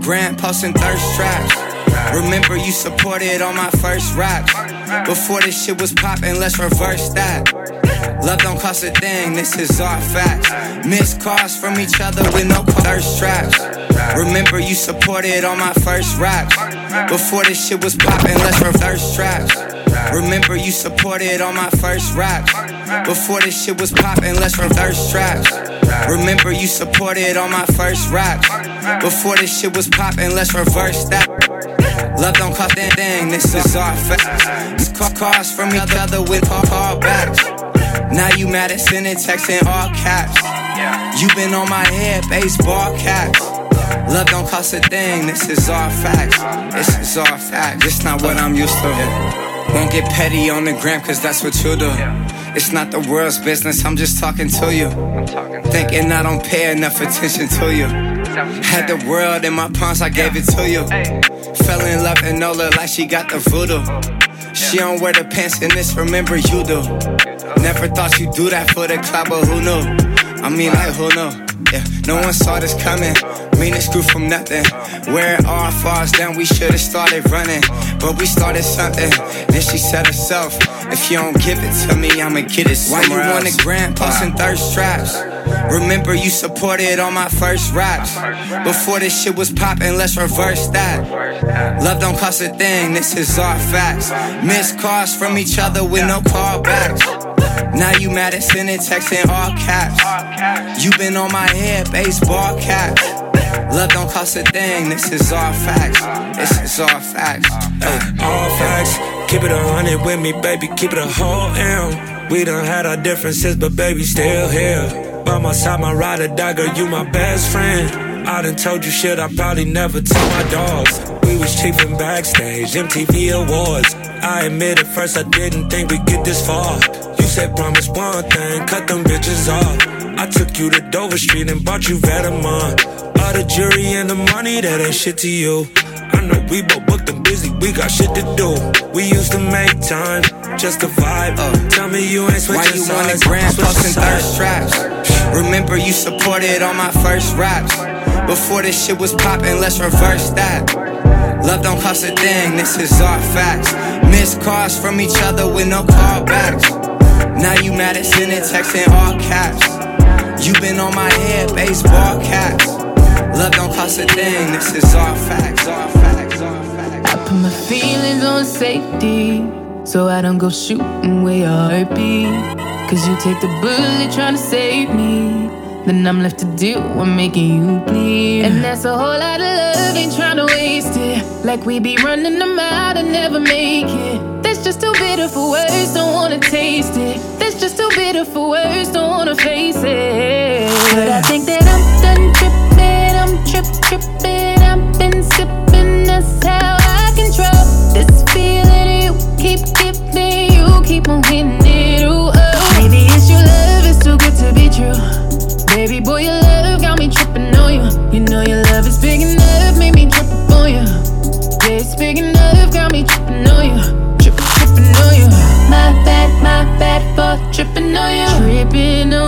grand posting thirst traps? Remember you supported all my first raps. Before this shit was poppin', let's reverse that. Love don't cost a thing, this is our facts. Missed calls from each other with no thirst traps. Remember you supported all my first raps. Before this shit was poppin', let's reverse traps. Remember you supported all my first raps. Before this shit was poppin', let's reverse traps. Remember you supported all my first raps. Before this shit was poppin', let's reverse that. Love don't cost a thing, this is our facts. Calls from each other with call callbacks. Now you mad at sending texts in all caps. You been on my head, baseball caps. Love don't cost a thing, this is all facts. This is all facts, it's not what I'm used to. Won't get petty on the gram, cause that's what you do. It's not the world's business, I'm just talking to you. Talking to Thinking I don't pay enough attention to you. Had the world in my palms, I gave it to you. Fell in love and Nola like she got the voodoo. She don't wear the pants in this, remember you do. Never thought you'd do that for the club, but who knew? I mean, like, who knew? Yeah, no one saw this coming. Mean it grew from nothing. Where it all falls down, we should've started running. But we started something. Then she said herself, if you don't give it to me, I'ma get it somewhere Why you want a grand posting thirst traps? Remember you supported all my first raps. Before this shit was poppin', let's reverse that. Love don't cost a thing, this is our facts. Missed calls from each other with no callbacks. Now you mad at sending texts in all caps. You been on my head, baseball caps. Love don't cost a thing, this is all facts. This is all facts. Ay. All facts, keep it a hundred with me, baby, keep it a whole M. We done had our differences, but baby, still here. By my side, my ride or die, girl, you my best friend. I done told you shit I probably never tell my dogs. We was cheapin' backstage, MTV Awards. I admit at first I didn't think we'd get this far. You said promise one thing, cut them bitches off. I took you to Dover Street and bought you Vetements. All the jury and the money, that ain't shit to you. I know we both booked and busy, we got shit to do. We used to make time, just to vibe. Tell me you ain't Why switching you want a sides. grand switching posting sides. thirst traps? Remember you supported all my first raps. Before this shit was poppin', let's reverse that. Love don't cost a thing, this is our facts. Missed calls from each other with no callbacks. Now you mad at sending texts in all caps. You been on my head, baseball caps. Love don't cost a thing, this is all facts, all facts, all facts. I put my feelings on safety so I don't go shooting where your heart be. Cause you take the bullet trying to save me. Then I'm left to deal with making you bleed. And that's a whole lot of love, ain't trying to waste it. Like we be running them out and never make it. That's just too bitter for words, don't wanna taste it. That's just too bitter for words, don't wanna face it. But I think that how I control this feeling you keep giving. You keep on hitting it. Oh. It's your love, it's too good to be true. Baby boy, your love got me tripping on you. You know your love is big enough, make me trip on you. Yeah, it's big enough, got me tripping on you. Trip, tripping on you. My bad, my bad for tripping on you. Tripping on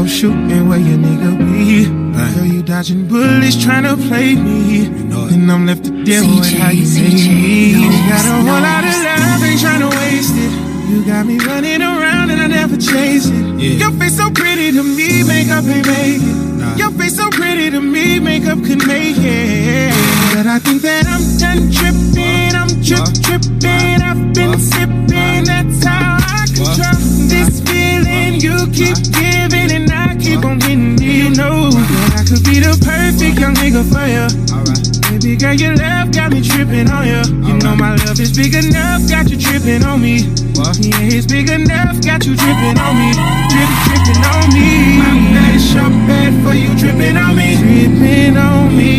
go shooting where your nigga be. Girl, you dodging bullets trying to play me, and I'm left to deal with how you make me. You got a whole lot of love, ain't trying to waste it. You got me running around and I never for it. Yeah. Your face so pretty to me, makeup ain't make it. Nah. Your face so pretty to me, makeup could make it. But I think that I'm done tripping, I'm trip tripping. I've been sipping, that's how I control this feeling you keep giving, and I keep on getting. You know that I could be the perfect young nigga for you. Baby girl, your love got me tripping on you. You know my love is big enough, got you tripping on me. Yeah, it's big enough, got you tripping on me. Drip, tripping on me. My bad is sure bad for you, tripping on me. Tripping on me.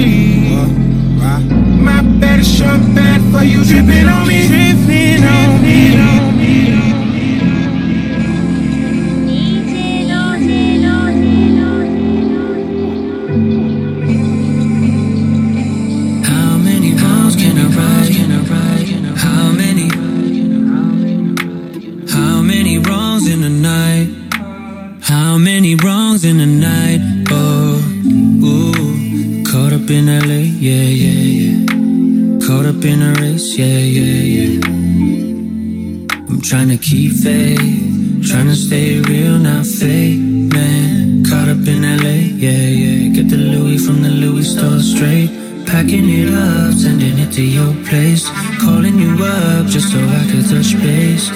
My bad is sure bad for you, tripping on me. Tripping on me. In LA, yeah, yeah, yeah. Caught up in a race, yeah, yeah, yeah. I'm trying to keep faith, trying to stay real, not fake, man. Caught up in LA, yeah, yeah. Get the Louis from the Louis store straight. Packing it up, sending it to your place. Calling you up just so I could touch base.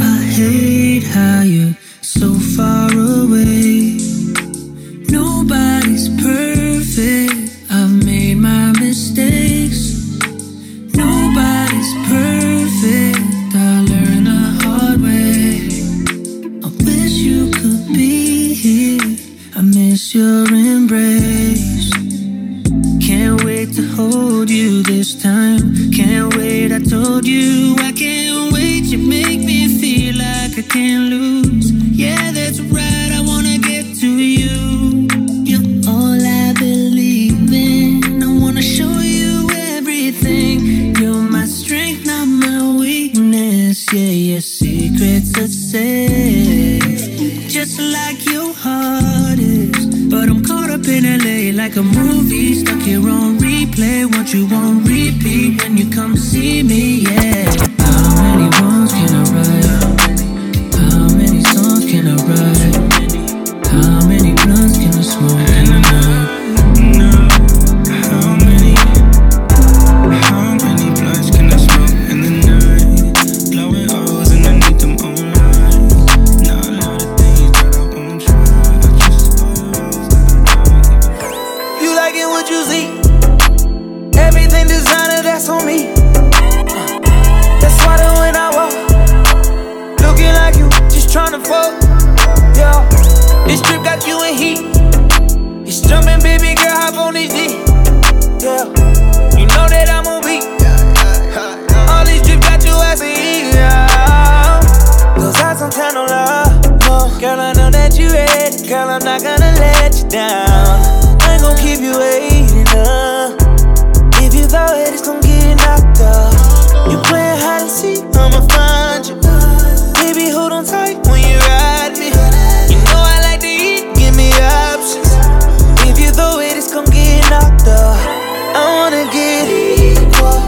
I hate how you're so far away. This time. Can't wait, I told you I can't wait. You make me feel like I can't lose. Yeah, that's right, I wanna get to you. You're all I believe in. I wanna show you everything. You're my strength, not my weakness. Yeah, your secrets are safe. Just like your heart is. But I'm caught up in LA like a movie. Stuck here on replay. what you on repeat when you come see me, yeah. Girl, I'm not gonna let you down. I ain't gon' keep you waiting up. If you thought it, it's gon' get knocked up. You playing hide and seek, I'ma find you. Baby, hold on tight when you ride me. You know I like to eat, give me options. If you throw it, it's gon' get knocked up. I wanna get equal.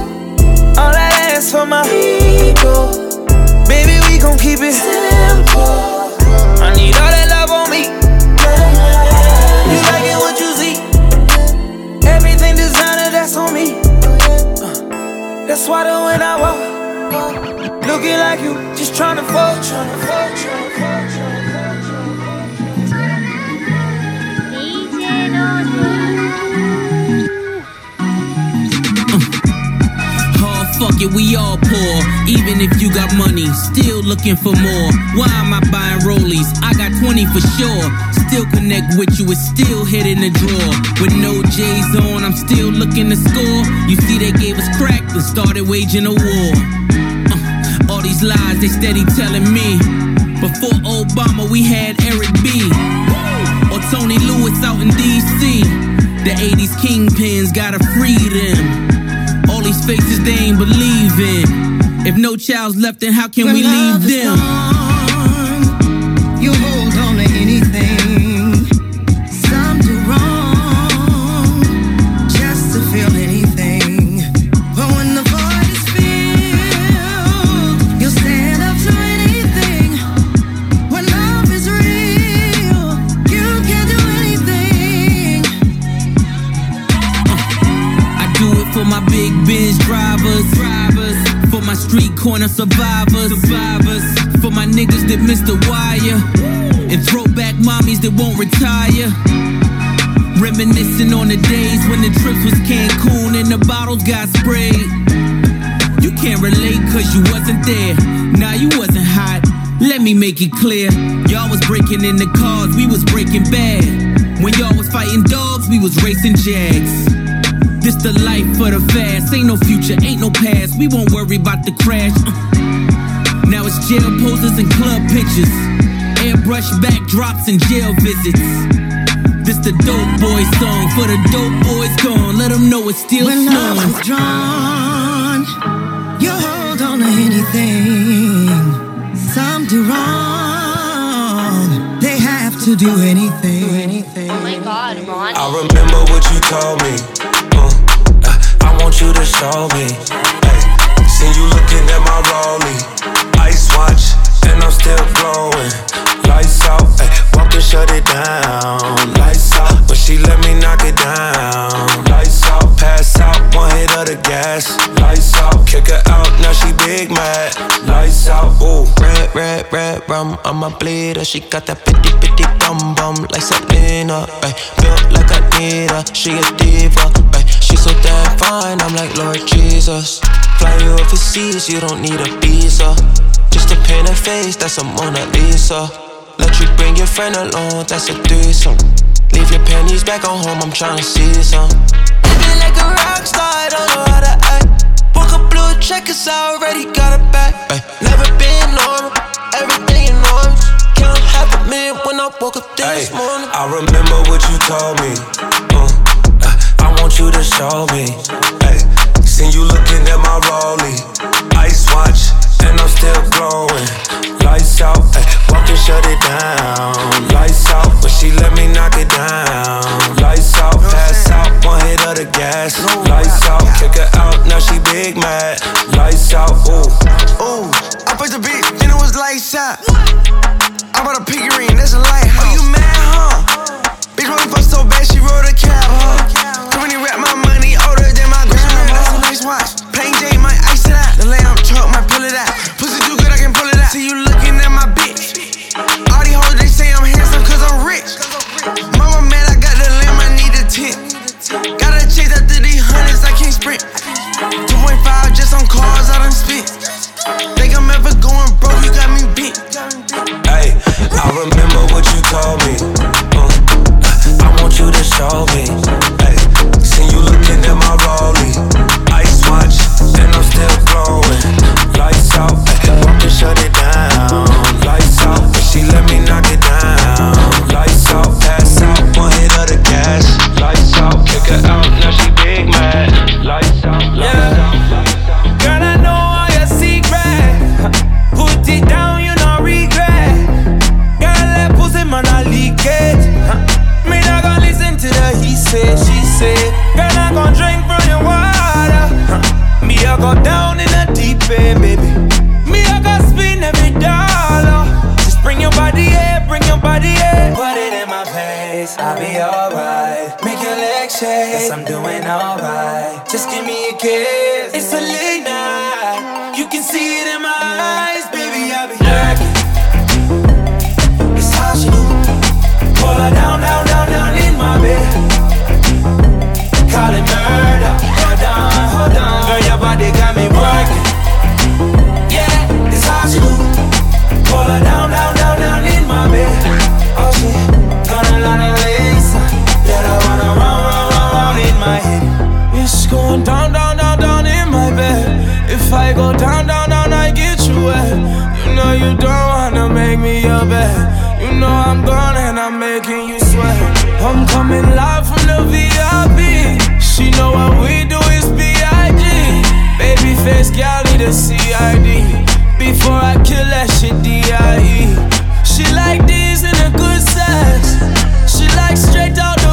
All I ask for my ego. Baby, we gon' keep it That when I walk, looking like you, just tryna fuck, tryna fuck. DJ ローズ Oh, fuck it, we all poor. Even if you got money, still looking for more. Why am I buying rollies? I got 20 for sure. Still connect with you, it's still hit in the drawer. With no J's on, I'm still looking to score. You see, they gave us crack and started waging a war. Uh, all these lies they steady telling me. Before Obama, we had Eric B. Or Tony Lewis out in DC. The 80s kingpins gotta free them. All these faces they ain't believe in. If no child's left, then how can we leave them? Won't retire. Reminiscing on the days when the trips was Cancun and the bottles got sprayed. You can't relate cause you wasn't there. Nah, you wasn't hot. Let me make it clear. Y'all was breaking in the cars, we was breaking bad. When y'all was fighting dogs, we was racing jags. This the life for the fast. Ain't no future, ain't no past. We won't worry about the crash. Uh. Now it's jail poses and club pictures. Airbrush backdrops and jail visits. This the dope boy song for the dope boys gone. Let them know it's still When love snowing. is drawn, you hold on to anything. Some do wrong, they have to do anything. Oh my god, Ron. I remember what you told me. Uh, uh, I want you to show me. Ay, seen you looking at my rollie. Ice watch, and I'm still glowing. Lights out, ay, walk and shut it down. Lights out, but she let me knock it down. Lights out, pass out, one hit of the gas. Lights out, kick her out, now she big mad. Lights out, ooh. Red, red, red rum, I'm a bleeder. She got that bitty, bitty bum bum like Selena. Ay, built like I her. She a diva. Ay, she so damn fine. I'm like Lord Jesus. Fly you overseas, you don't need a visa. Just a paint a face, that's a Mona Lisa. Let you bring your friend along, that's a threesome. Leave your panties back on home, I'm tryna see some. Living like a rock star, I don't know how to act. Book a blue check, cause I already got it back. Never been normal, everything enormous. Count half a million when I woke up this Ay, morning. I remember what you told me. Uh, uh, I want you to show me. Ay, seen you looking at my rollie. Ice watch, and I'm still glowing. Lights out, ay, walk and shut it down. Lights out, but she let me knock it down. Lights out, pass out, one hit of the gas. Lights out, kick her out, now she big mad. Lights out, ooh. Ooh, I put the beat and it was lights out. I bought a piggy ring, that's a lighthouse. Oh, you mad, huh? Bitch, when fuck so bad, she rode a cab, huh? Too many rap my money older than my grandma. That's a nice watch. Plain Jane might pull it out. Pussy too good, I can pull it out. See you looking at my bitch. All these hoes, they say I'm handsome cause I'm rich. Mama mad, I got the lamb, I need a tent. Gotta chase after these hundreds, I can't sprint. 2.5 just on cars, I done spent. Think I'm ever going broke, you got me bent. Hey, I remember what you told me. Uh, I want you to show me. Your bed. You know I'm gone and I'm making you sweat. I'm coming live from the VIP. She know what we do is B.I.G. Baby face, girl need a CID. Before I kill that shit, D.I.E. She like these in a good sex. She like straight out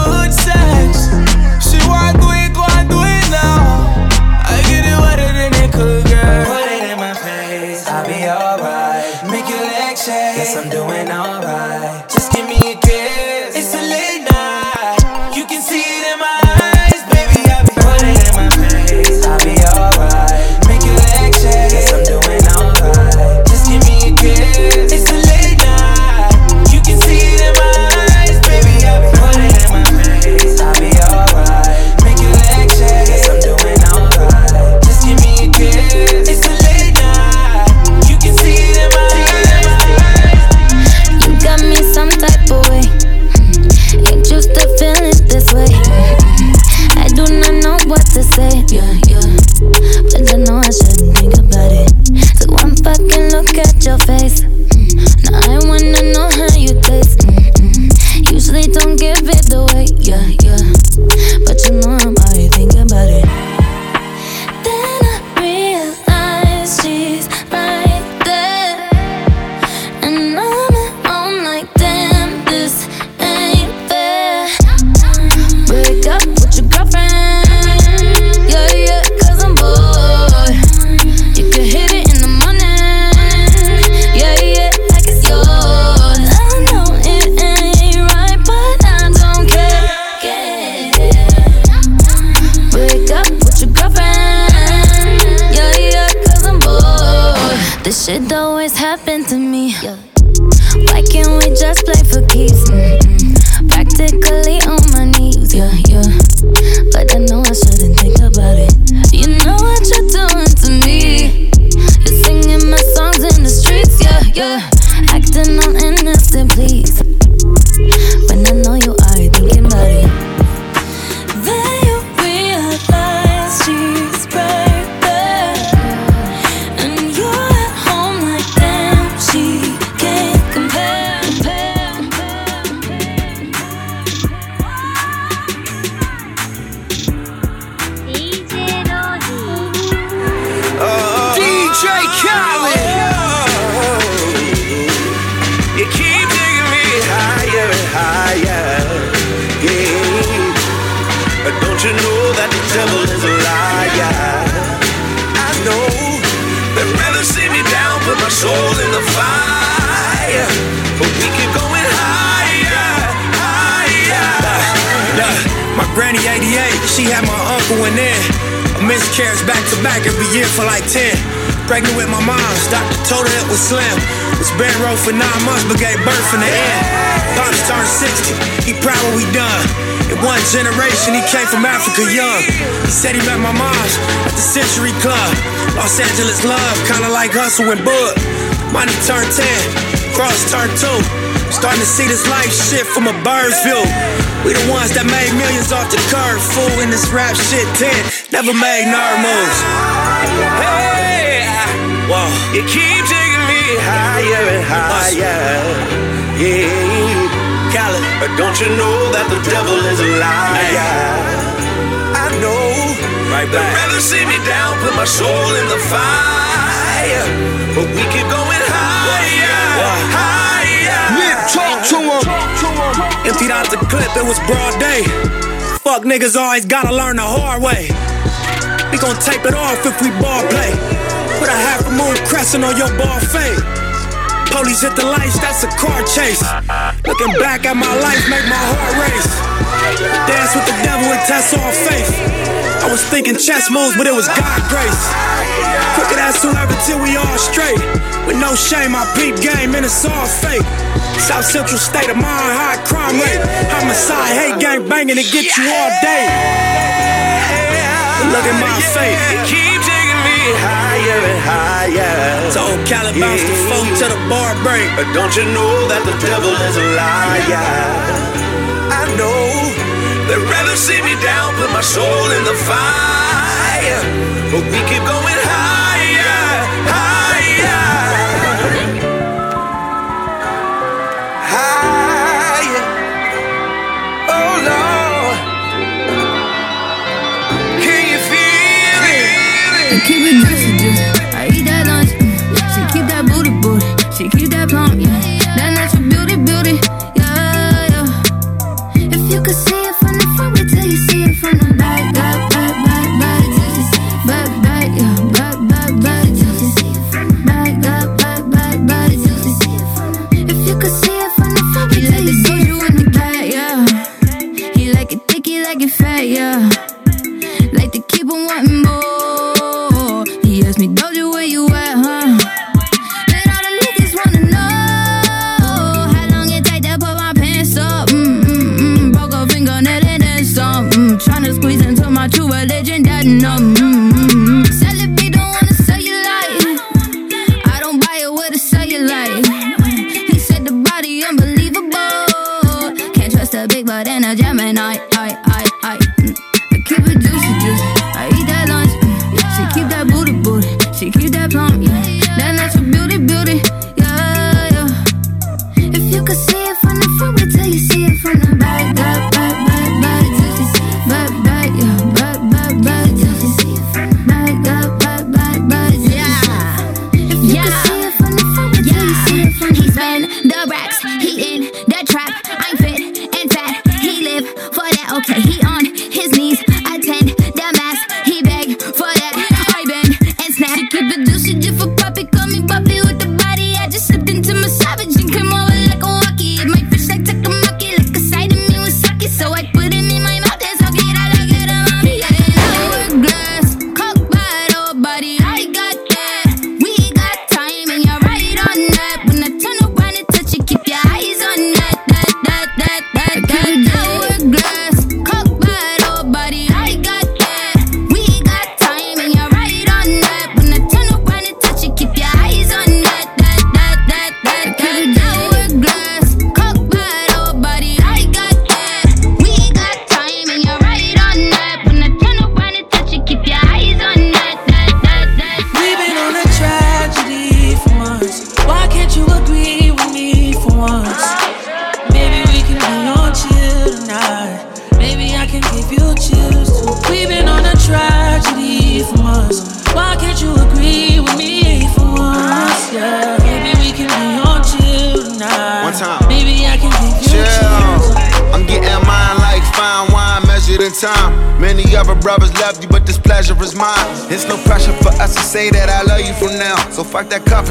He said he met my mom's at the Century Club. Los Angeles love, kinda like Hustle and Bud. Emani turned 10, Kross turned 2. Starting to see this life shit from a bird's view. We the ones that made millions off the curve, fool. In this rap shit, 10 never made nerd moves. Hey, Whoa. you keep taking me higher and higher. Yeah. Khaled. But don't you know that the devil is a liar? Know. Right They'd rather see me down, put my soul in the fire. But we keep going higher, higher. Nip, talk to him. Emptied out the clip, it was broad day. Fuck niggas always gotta learn the hard way. We gon' tape it off if we ball play. Put a half a moon crescent on your ball fade. Police hit the lights, that's a car chase. Looking back at my life, make my heart race. Dance with the devil and test all faith. I was thinking chess moves, but it was God grace. Crooked ass whoever till we all straight. With no shame, I peep game and it's all fake. South Central state of mind, high crime rate. Homicide, hate gang banging to get you all day. But look at my face. keep taking me higher and higher. So Cali bounce the phone to the bar break. But don't you know that the devil is a liar? See me down, put my soul in the fire. But we keep going higher,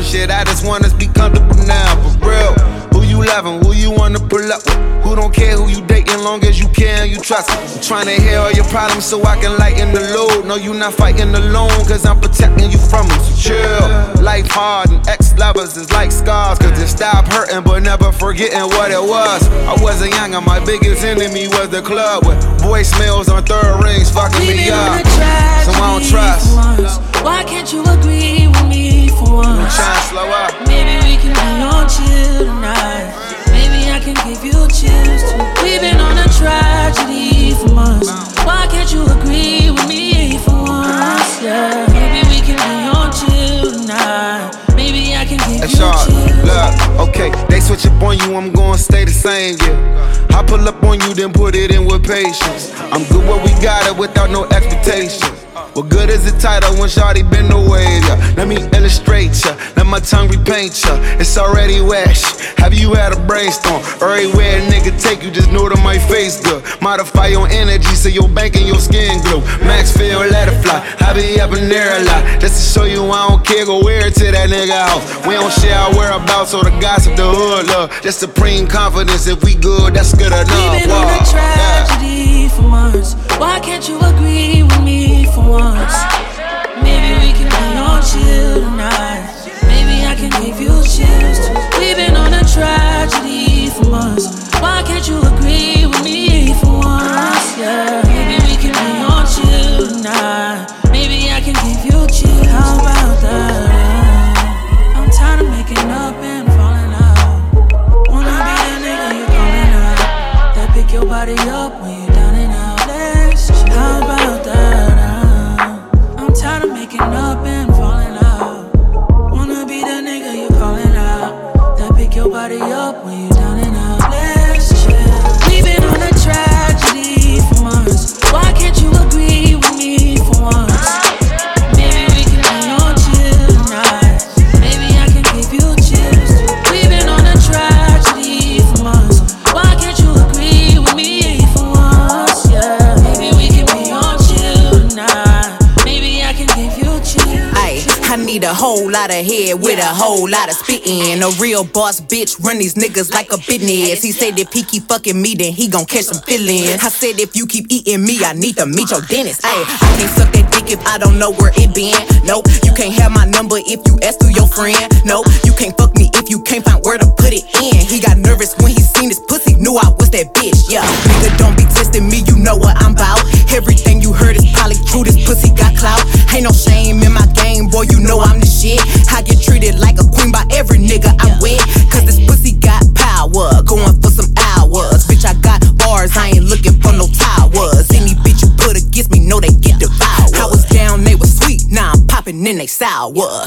shit. I just want us be comfortable now. For real. Who you loving? Who you wanna pull up with? Who don't care who you dating, long as you and you trust. I'm trying to hear all your problems so I can lighten the load. No, you not fighting alone, cause I'm protecting you from them. So chill. Life hard and ex lovers is like scars, cause they stop hurting but never forgetting what it was. I wasn't young and my biggest enemy was the club with voicemails on third rings fucking We've me up. So I don't trust. once. Why can't you agree for I'm once? trying to slow up. Maybe we can be on chill tonight. Maybe I can give you chills too. We've been on a tragedy for months. Why can't you agree with me for once? Yeah, maybe we can be on chill tonight. Maybe I can give That's you all. chills. Look, okay, they switch up on you, I'm gonna stay the same, yeah. I pull up on you, then put it in with patience. I'm where we got it without no expectations. What good is the title when Shawty been away? Yeah. Let me illustrate ya, let my tongue repaint ya. It's already wet. Have you had a brainstorm? Everywhere a nigga take you, just know that my face good. Modify your energy so your bank and your skin glow. Max feel, let it fly. I be up in there a lot. Just to show you I don't care, go wear it to that nigga house. We don't share our whereabouts or the gossip, the hood love. Just supreme confidence. If we good, that's good enough. We've been on a tragedy for months. Why can't you agree with me for once? Maybe we can be on chill tonight. Maybe I can give you chills. We've been on a tragedy need a whole lot of head with a whole lot of spittin'. A real boss bitch run these niggas like a business. He said if he keep fucking me, then he gon' catch some feelings. I said if you keep eating me, I need to meet your dentist. Ay, I can't suck that dick if I don't know where it been. Nope, you can't have my number if you ask through your friend. Nope, you can't fuck me if you can't find where to put it in. He got nervous when he seen his pussy, knew I was that bitch. Yeah, nigga, don't be testing me, you know what I'm bout. Everything you heard is probably true. This pussy got clout. Ain't no shame in my boy. You know I'm the shit. I get treated like a queen by every nigga I'm with. Cause this pussy got power. Going for some hours. Bitch, I got bars. I ain't looking for no towers. Any bitch you put against me, know they get devoured. I was down, they was sweet. Now I'm popping in they sour.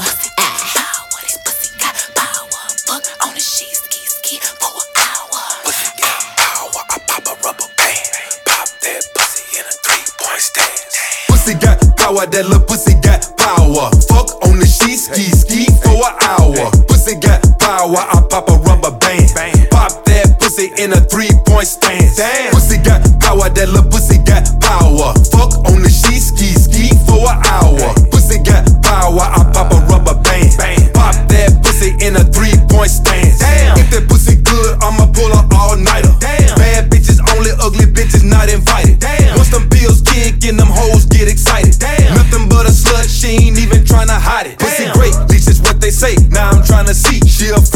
Power, that little pussy got power. Fuck on the sheet, ski ski for an hour. Pussy got power, I pop a rubber band. Pop that pussy in a three point stance. Pussy got power, that little pussy got power. She a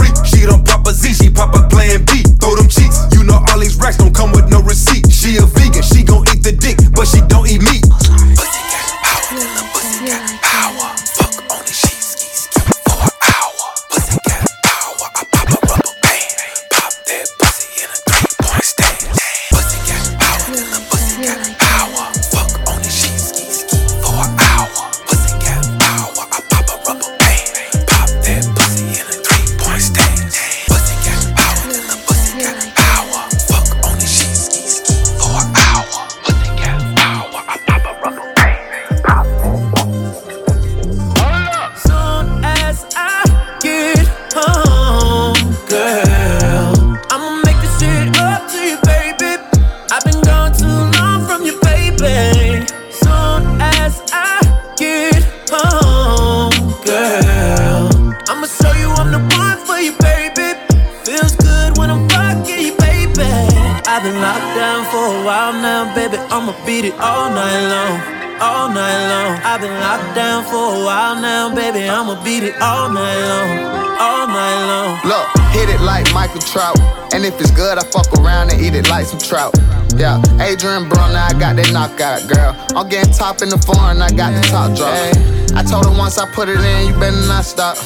beat it all night long. All night long. I've been locked down for a while now, baby. I'ma beat it all night long. All night long. Look, hit it like Michael Trout. And if it's good, I fuck around and eat it like some trout. Yeah, Adrien Broner, I got that knockout, girl. I'm getting top in the foreign, I got the top drop. I told her once I put it in, you better not stop.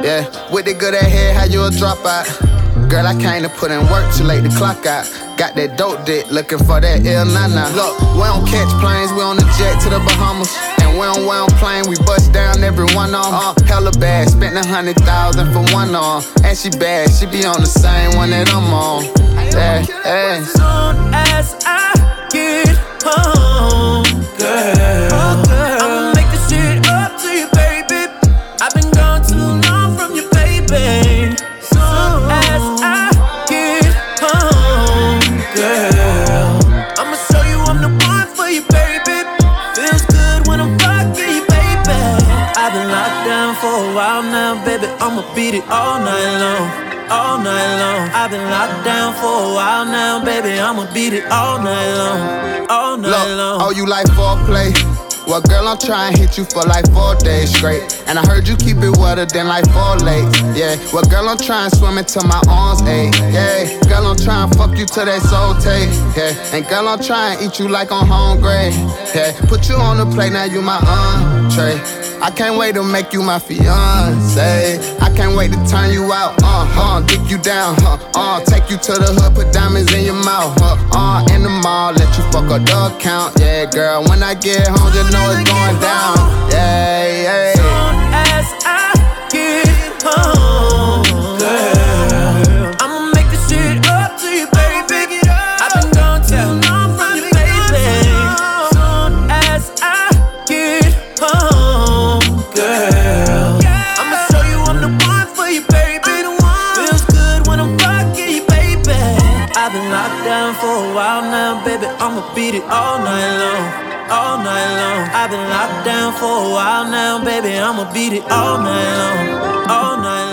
Yeah, with the good ahead, how you a drop out? Girl, I came to put in work too late to clock out. Got that dope dick, looking for that ill nana. Look, we don't catch planes, we on the jet to the Bahamas. And we on we on plane, we bust down every one on. Uh, hella bad, spent a hundred thousand for one on. And she bad, she be on the same one that I'm on. Yeah, yeah. Soon as I get home, girl, I'ma beat it all night long. All night long, I've been locked down for a while now, baby. I'ma beat it all night long, all night Look, long. oh, you like foreplay? Well, girl, I'm trying to hit you for like four days straight. And I heard you keep it wetter than like four lakes. Yeah, well, girl, I'm trying to swim until my arms ache. Yeah, girl, I'm trying to fuck you till that soul take. Yeah, and girl, I'm trying to eat you like on home grade. Yeah, put you on the plate, now you my entree. I can't wait to make you my fiance. I can't wait to turn you out, uh, uh, dick you down, huh, uh, take you to the hood, put diamonds in your mouth, huh, uh, in the mall, let you fuck a dog count, yeah, girl. When I get home, just know it's going down, yeah, yeah. It all night long. All night long, I've been locked down for a while now, baby. I'ma beat it all night long, all night long.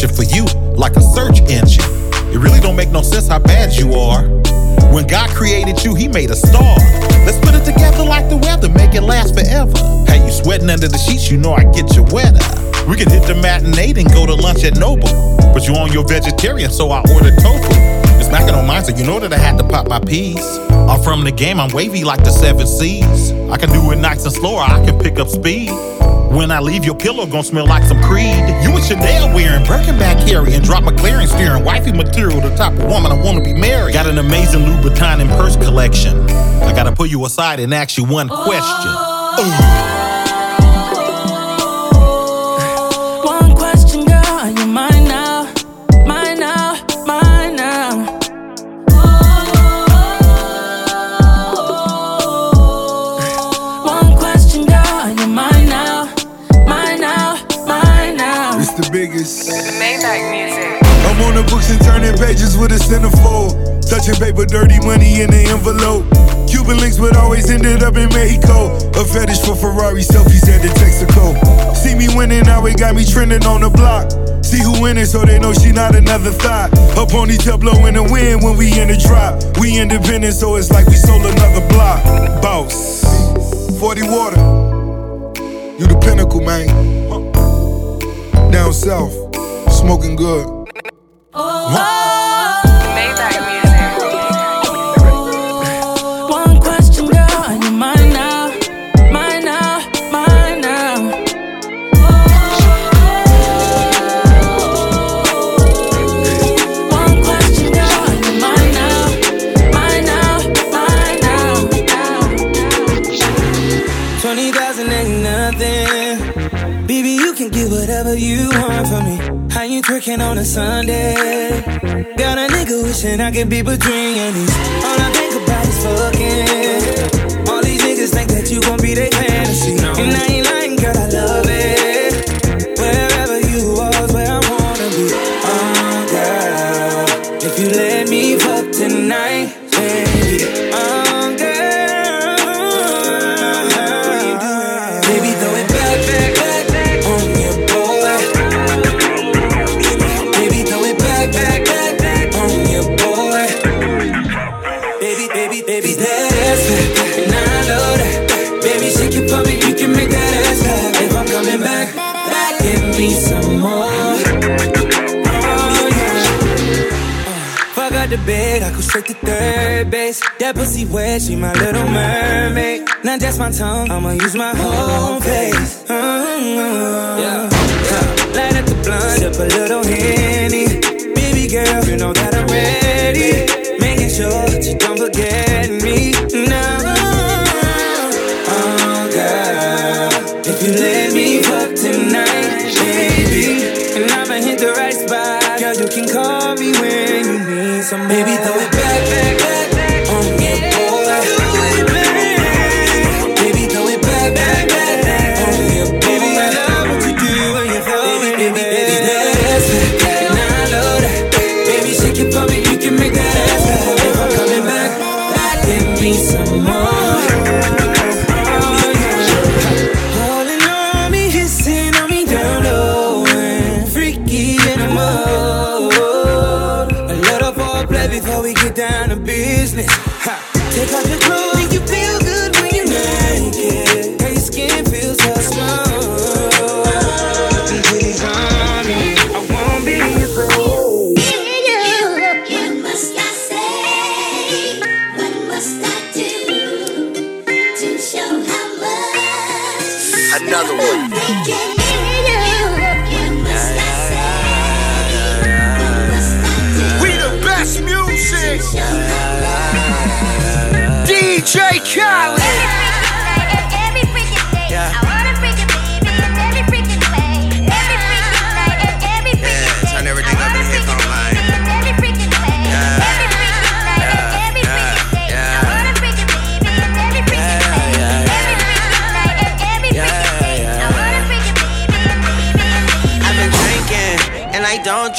Searching for you like a search engine. It really don't make no sense how bad you are. When God created you, He made a star. Let's put it together like the weather, make it last forever. Hey, you sweating under the sheets, you know I get you wetter. We can hit the matinee and go to lunch at Nobu. But you on your vegetarian, so I ordered tofu. It's macking on mine, so you know that I had to pop my peas. I'm from the game, I'm wavy like the seven seas. I can do it nice and slower, I can pick up speed. When I leave, your pillow gon' smell like some Creed. You and Chanel wearing Birkin bag carrying, drop McLaren steering, wifey material, the type of woman I wanna be married. Got an amazing Louboutin and purse collection. I gotta pull you aside and ask you one question. Oh. One Touching paper, dirty money in the envelope. Cuban links, but always ended up in Mexico. A fetish for Ferrari selfies at the Texaco. See me winning, now it got me trending on the block. See who winning, so they know she not another thought. Her ponytail blowing in the wind when we in the drop. We independent, so it's like we sold another block. Boss, 40 water. You the pinnacle, man. Down south, smoking good. Twerking on a Sunday? Got a nigga wishing I could be between knees. All I think about is fucking. All these niggas think that you gon' be their fantasy. And I ain't lying, the bed, I go straight to third base. That pussy wet, she my little mermaid. Not just my tongue, I'ma use my whole face. Mm-hmm. Yeah. Huh. Light up the blunt, sip a little henny. Baby girl, you know that I'm ready. Making sure that you don't forget me. No. Some Baby, throw it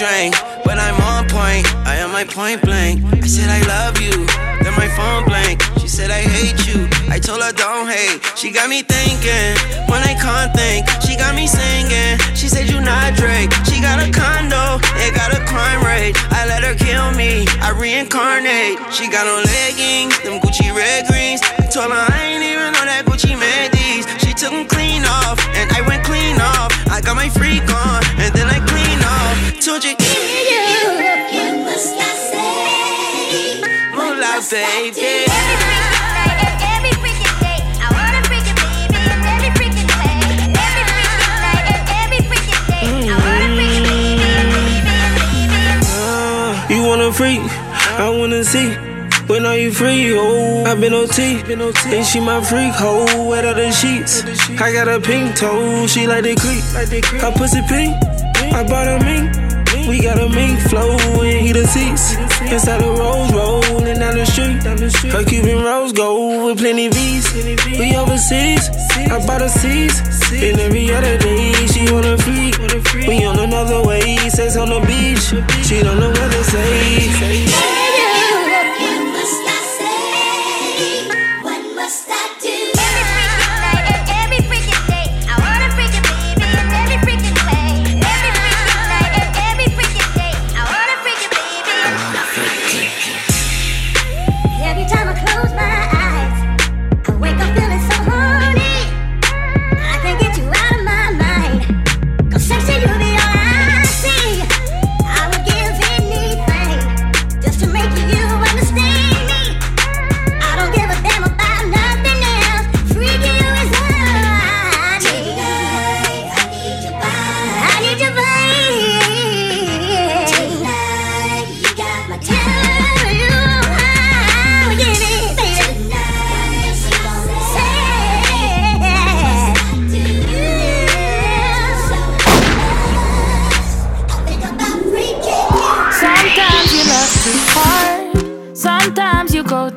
drink, but I'm on point. I am my point blank. I said I love you, then my phone blank. She said I hate you. I told her don't hate. She got me thinking when I can't think. She got me singing. She said you not Drake. She got a condo, it got a crime rate. I let her kill me. I reincarnate. She got on leggings, them Gucci red greens. I told her I ain't even know that Gucci made these. She took them clean off, and I went clean off. I got my freak on, Told mm. you, must say? baby. Wanna freak? I wanna see. When are you free? Oh, I've been OT. And she my freak, hoe, wet out the sheets. I got a pink toe, she like the creep. Her pussy pink, I bought a mink. We got a mink flow and heater seats. Inside a rose rolling down the street. Her Cuban rose gold with plenty V's. We overseas, I bought a seas. And every other day she on a freak. We on another way, sex on the beach. She don't know what to say.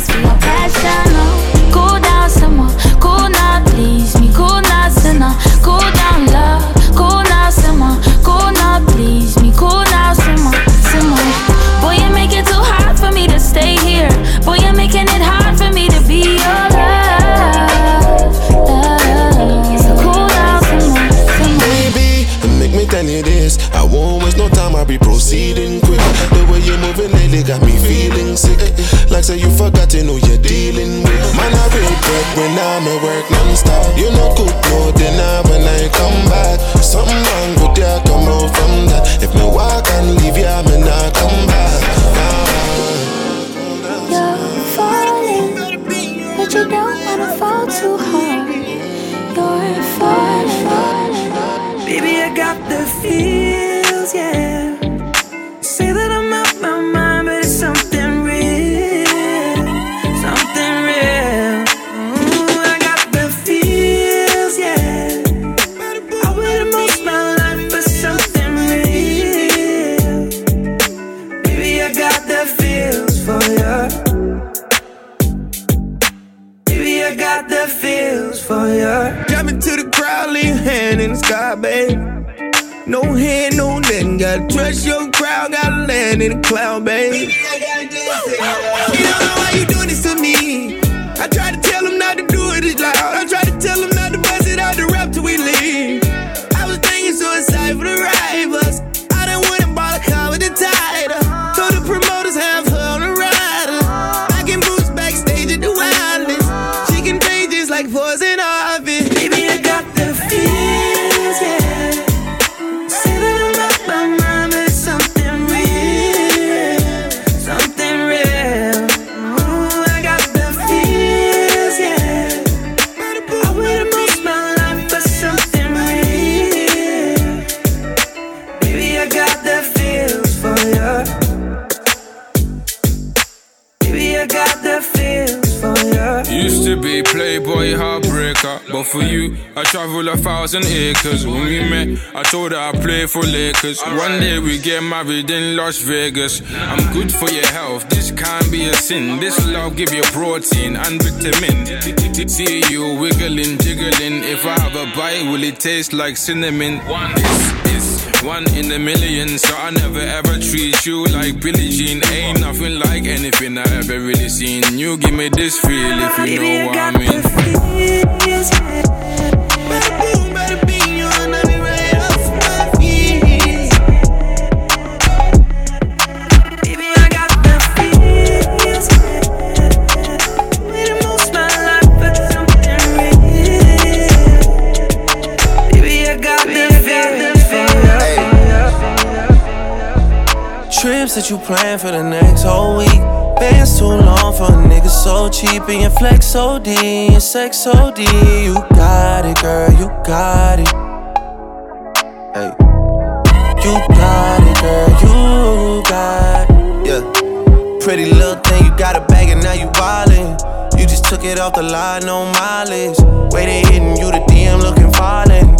A for passion, Like say you forgot to know you're dealing with. Man, I regret when I'm at work non-stop. You know cook no dinner when I come back. Something wrong with you, come out from that. If me walk and leave you, I not come back. You're falling, but you don't wanna fall too hard. You're falling, Baby, I got the feels, yeah. Thousand acres. When we met, I told her I play for Lakers. One day we get married in Las Vegas. I'm good for your health, this can't be a sin. This love give you protein and vitamin. See you wiggling, jiggling. If I have a bite, will it taste like cinnamon? One is, is one in a million, so I never ever treat you like Billie Jean. Ain't nothing like anything I ever really seen. You give me this feel if you know what I mean. Trips that you plan for the next whole week. Bands too long for a nigga so cheap. And your flex OD, and sex OD. You got it, girl, you got it. Hey. You got it, girl, you got it. Yeah. Pretty little thing, you got a bag and now you wildin'. You just took it off the line, no mileage. Waiting, hitting you the DM looking violent.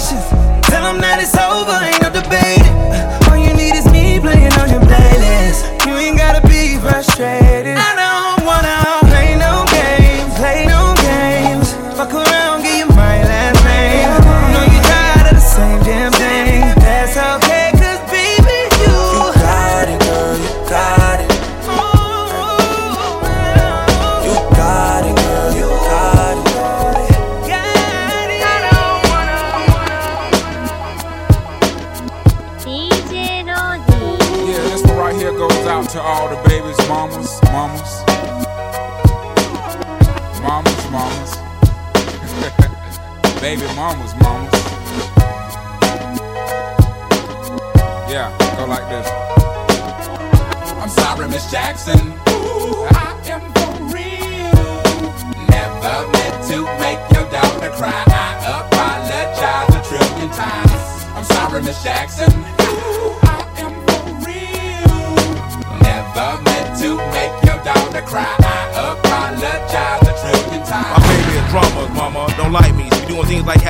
Patience. Tell them that it's over, mamas, mamas. Yeah, go like this. I'm sorry, Miss Jackson.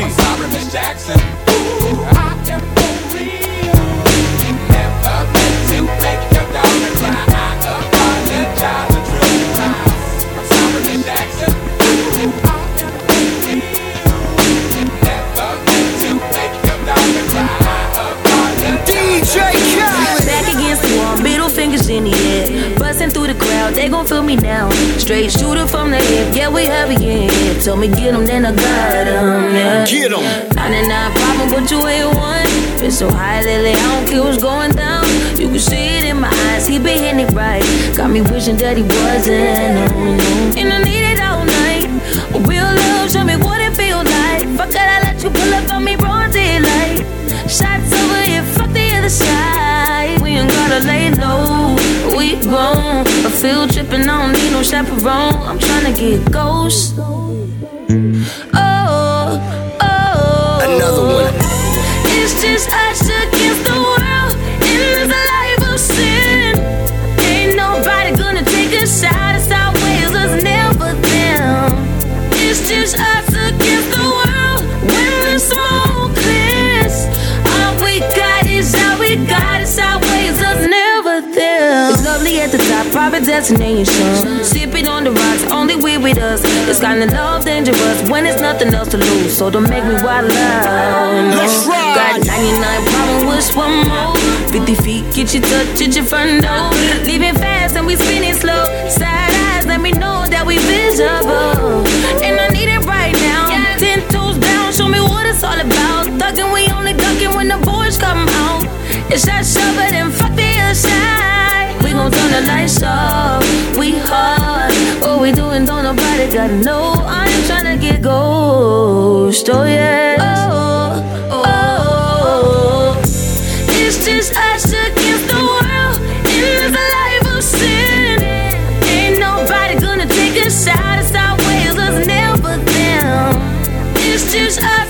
I'm sorry, Miss Jackson. Ooh, I am for real. Never meant to make your daughter cry. I apologize a trillion times. I'm sorry, Miss Jackson. Ooh, I am for real. Never meant to make your daughter cry. I apologize. DJ Khaled. Back against the wall, middle fingers in the air. Through the crowd, they gon' feel me now. Straight shooter from the hip, yeah, we heavy in here. Told me get 'em, then I got 'em, yeah. Get 'em. 99 problem, but you ain't one. Been so high lately, I don't care what's going down. You can see it in my eyes, he been hitting it right. Got me wishing that he wasn't. No. And I need it all night. Real love, show me what it feels like. Fuck it, I let you pull up on me, broad daylight. Shots over here, fuck the other side. We ain't gotta lay low, grown. A field trip and I don't need no chaperone. I'm tryna get ghost. Private destination. Sipping on the rocks, only we with us. This kind of love dangerous when it's nothing else to lose. So don't make me wild out. No. Got 99 problem with one more. 50 feet, get you touch at your front door. Leaving fast and we spinning slow. Side eyes, let me know that we visible. And I need it right now. Ten toes down, show me what it's all about. Thugging, we only ducking when the boys come out. It's that shove it and fuck the other side. We gon' turn the lights off. We hard. What we doing, don't nobody gotta know. I ain't tryna get ghost. Oh yeah. Oh, oh. oh. It's just us against the world life of sin. Ain't nobody gonna take us out. It's never. It's just us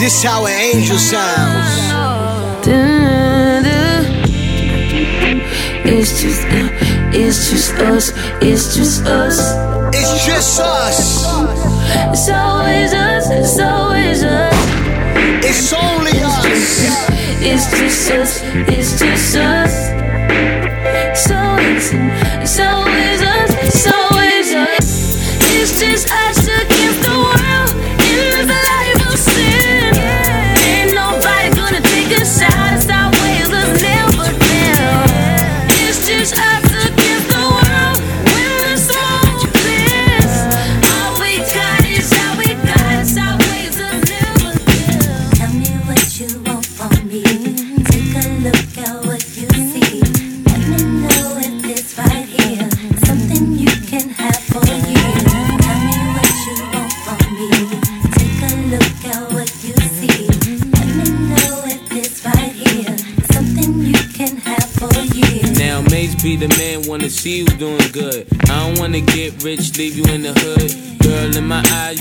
This how an angel sounds. It's just, it's just us, it's just us. It's just us. It's always us, it's always us. It's only us. It's just us, it's just us. So it's, so is us, so it's always us, it's Now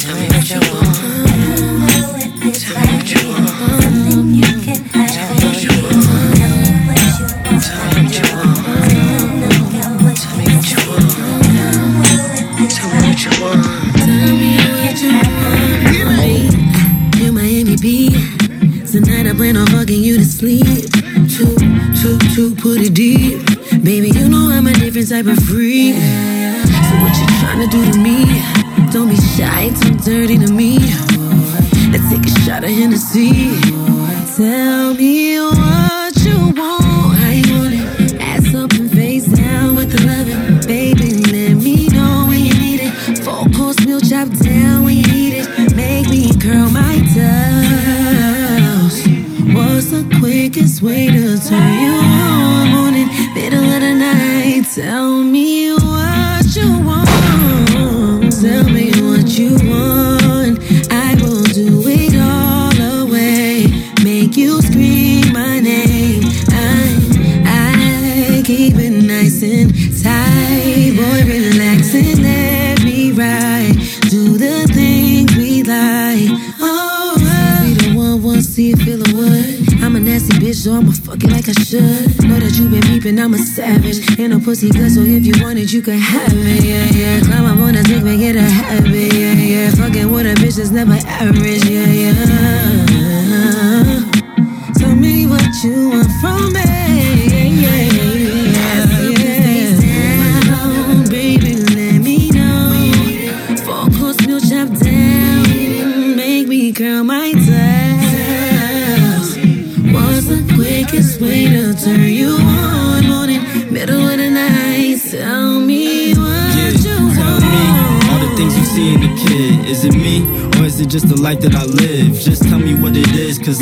to type of freak. So what you tryna do to me? Don't be shy, dirty to me. Let's take a shot of Hennessy. Tell me what you want. How you want it? Ass up and face down with the loving. Baby, let me know when you need it. Four course meal chop down when you need it. Make me curl my toes. What's the quickest way to turn you on? Morning, middle of the night. Tell me pussy good, so if you want it, you can have it. Yeah, yeah. Climb up on a dick, make it a habit. Yeah, yeah. Fucking with a bitch that's never average. Yeah, yeah.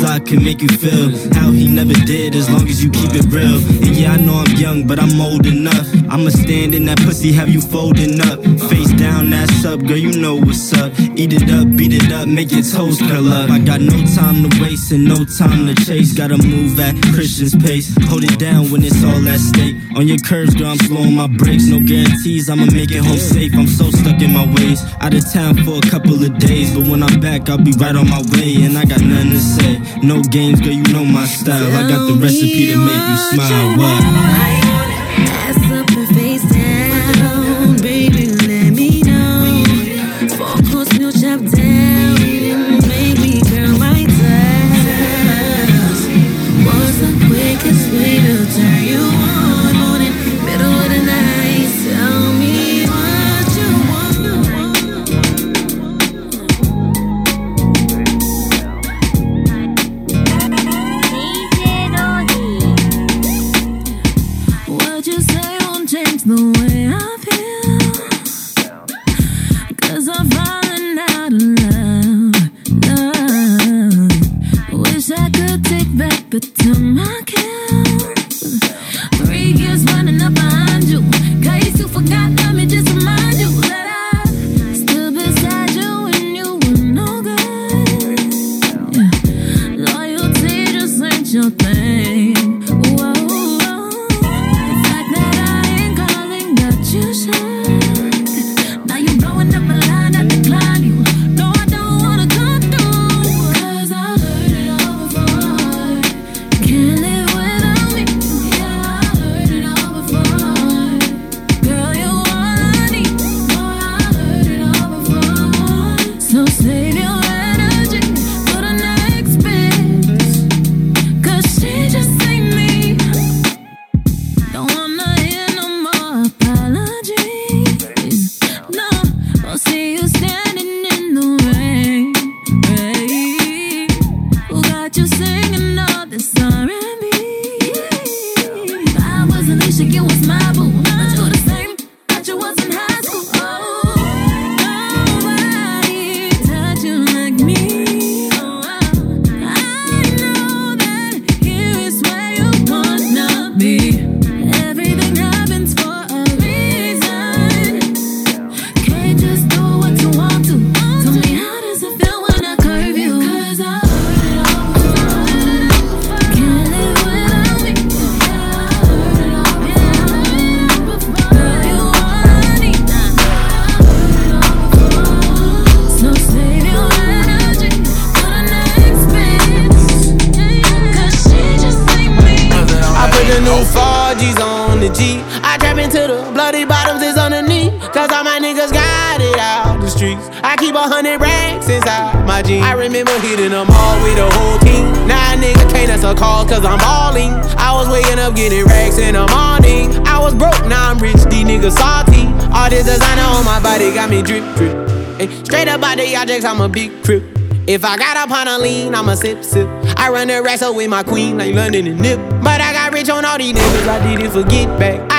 I can make you feel how he never did as long as you keep it real. And yeah, I know I'm young, but I'm old enough. I'ma stand in that pussy, have you folding up. Face down, ass up, girl, you know what's up. Eat it up, beat it up, make your toes curl up. I got no time to waste and no time to chase. Gotta move at Christian's pace. Hold it down when it's all at stake. On your curves, girl, I'm slowing my brakes. No guarantees, I'ma make it home safe. I'm so stuck in my ways. Out of town for a couple of days, but when I'm back, I'll be right on my way. And I got nothing to say. No games, girl, you know my style. I got the recipe to make you smile. What? Cause all my niggas got it out the streets. I keep a hundred racks inside my jeans. I remember hitting them all with the whole team. Now a nigga can't answer calls cause I'm balling. I was waking up getting racks in the morning. I was broke, now I'm rich, these niggas salty. All this designer on my body got me drip, drip. Ay, straight up out the objects, I'm a big crip. If I got up on a lean, I'ma sip, sip. I run the up with my queen, like London and Nip. But I got rich on all these niggas, I didn't forget back. I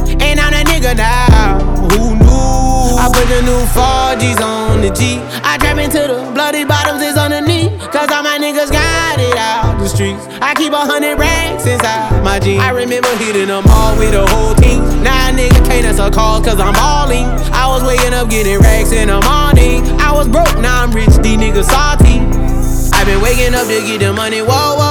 And I'm that nigga now, who knew? I put the new 4Gs on the G. I trap into the bloody bottoms is underneath. Cause all my niggas got it out the streets. I keep a hundred racks inside my jeans. I remember hitting them all with the whole team. Now a nigga can't answer calls cause I'm balling. I was waking up getting racks in the morning. I was broke, now I'm rich, these niggas salty. i been waking up to get the money, whoa, whoa.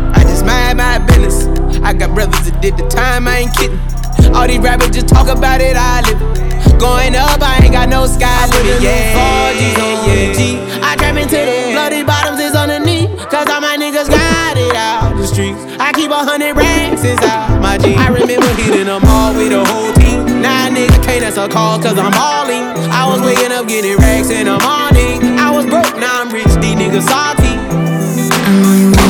Mind my business. I got brothers that did the time, I ain't kidding. All these rappers just talk about it, I live it. Going up, I ain't got no sky limit. Yeah, 4G's on yeah. G. I trap into the bloody bottoms is underneath. Cause all my niggas got it out the streets. I keep a hundred racks inside my jeans. I remember hitting them all with a whole team. Now a nigga can't answer calls cause I'm balling. I was waking up getting racks in the morning. I was broke, now I'm rich, these niggas salty.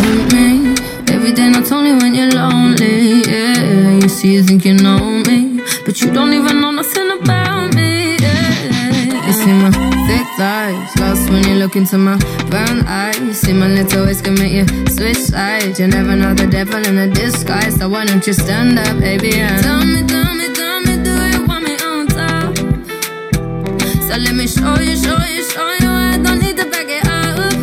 Not only when you're lonely. Yeah, you see, you think you know me, but you don't even know nothing about me. Yeah, you see my thick thighs, lost when you look into my brown eyes. You see my little ways can make you switch sides. You never know the devil in a disguise, so why don't you stand up, baby? And tell me, tell me, tell me, do you want me on top? So let me show you, show you, show you. I don't need to back it up.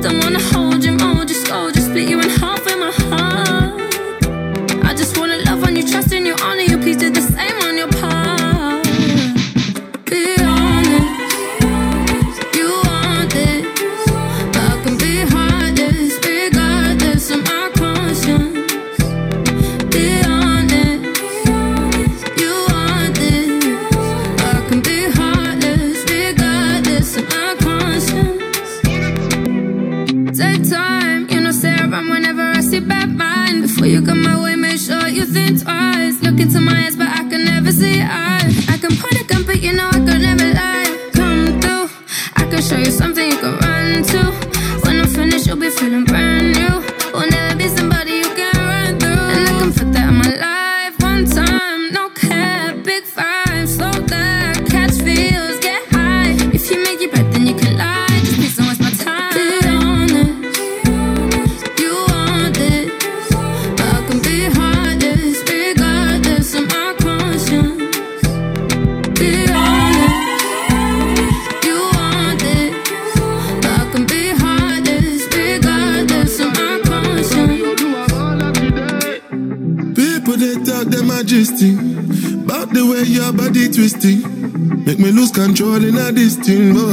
Don't wanna hold you, mold you, scold you, split you in half my heart. I just wanna love on you, trust in a this thing, boy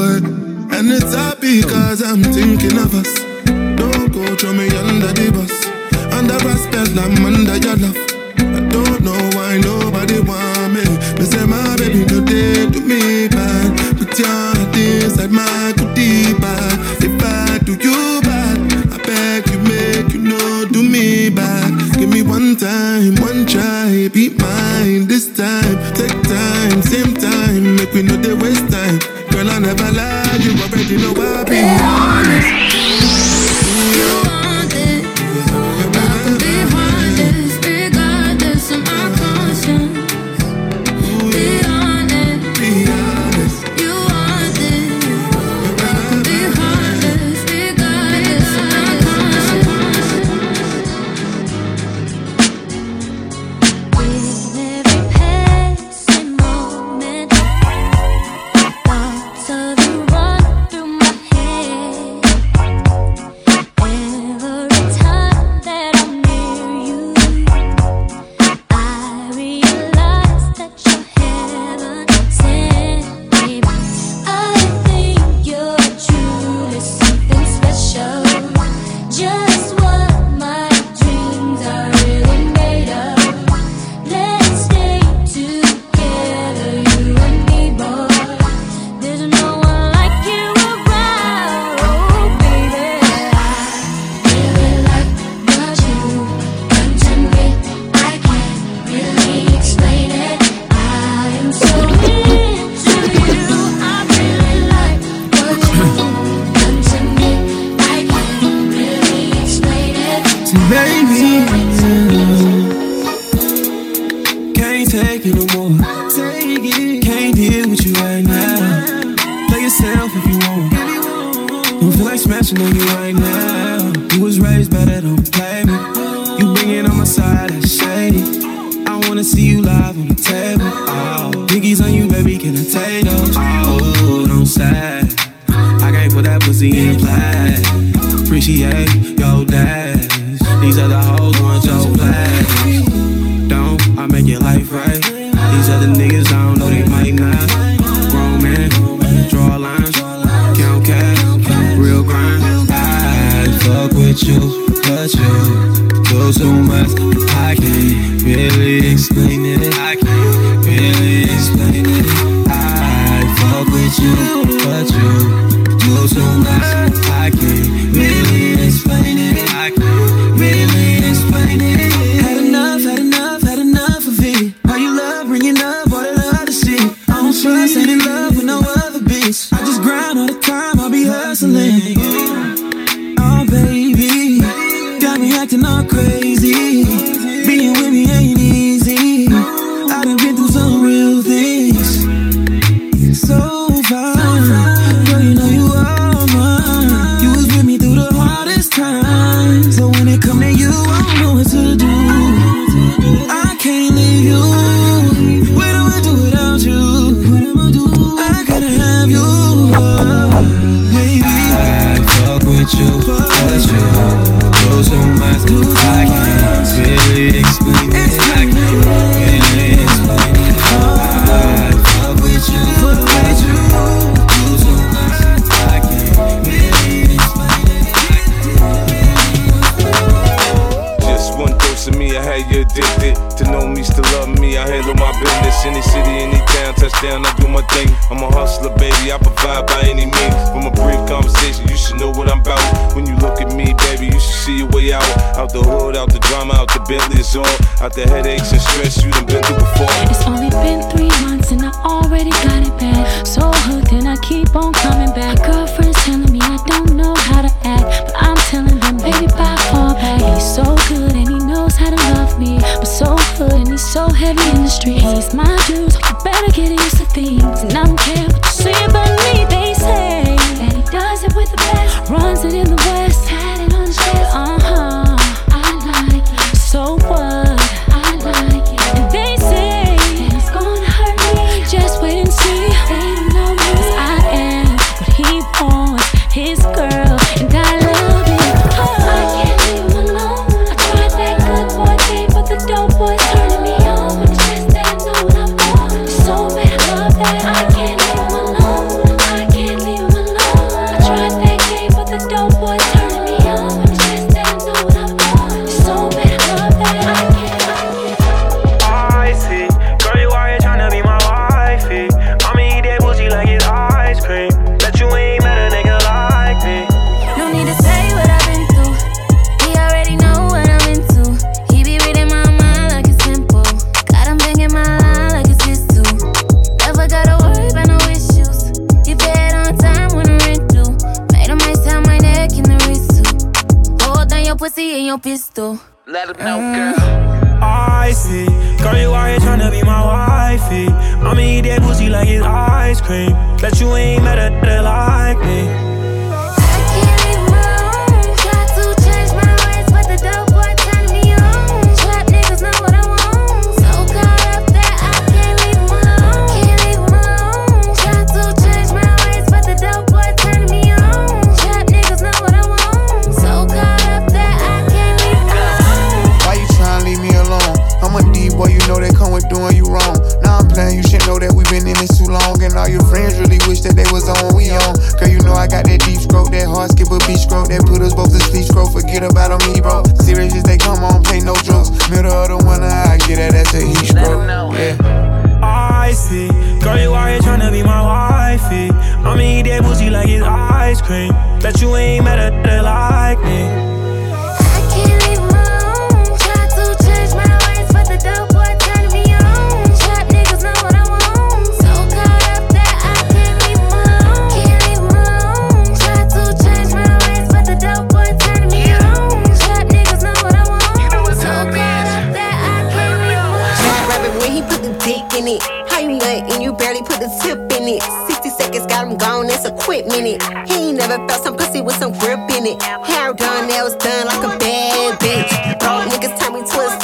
Oh, pinkies on you, baby, can I take those? Oh, don't say. I can't put that pussy in play. Appreciate your dash. These are the hoes ones. me in the streets. It's my juice, you better get used to things. And I'm Yeah. I see. Girl, you out here trying to be my wifey. I'ma eat that pussy like it's ice cream. Bet you ain't met a like me. The tip in it. 60 seconds got him gone, that's a quick minute. He ain't never felt some pussy with some grip in it. Hair done, nails done like a bad bitch. Broke niggas turn me twist.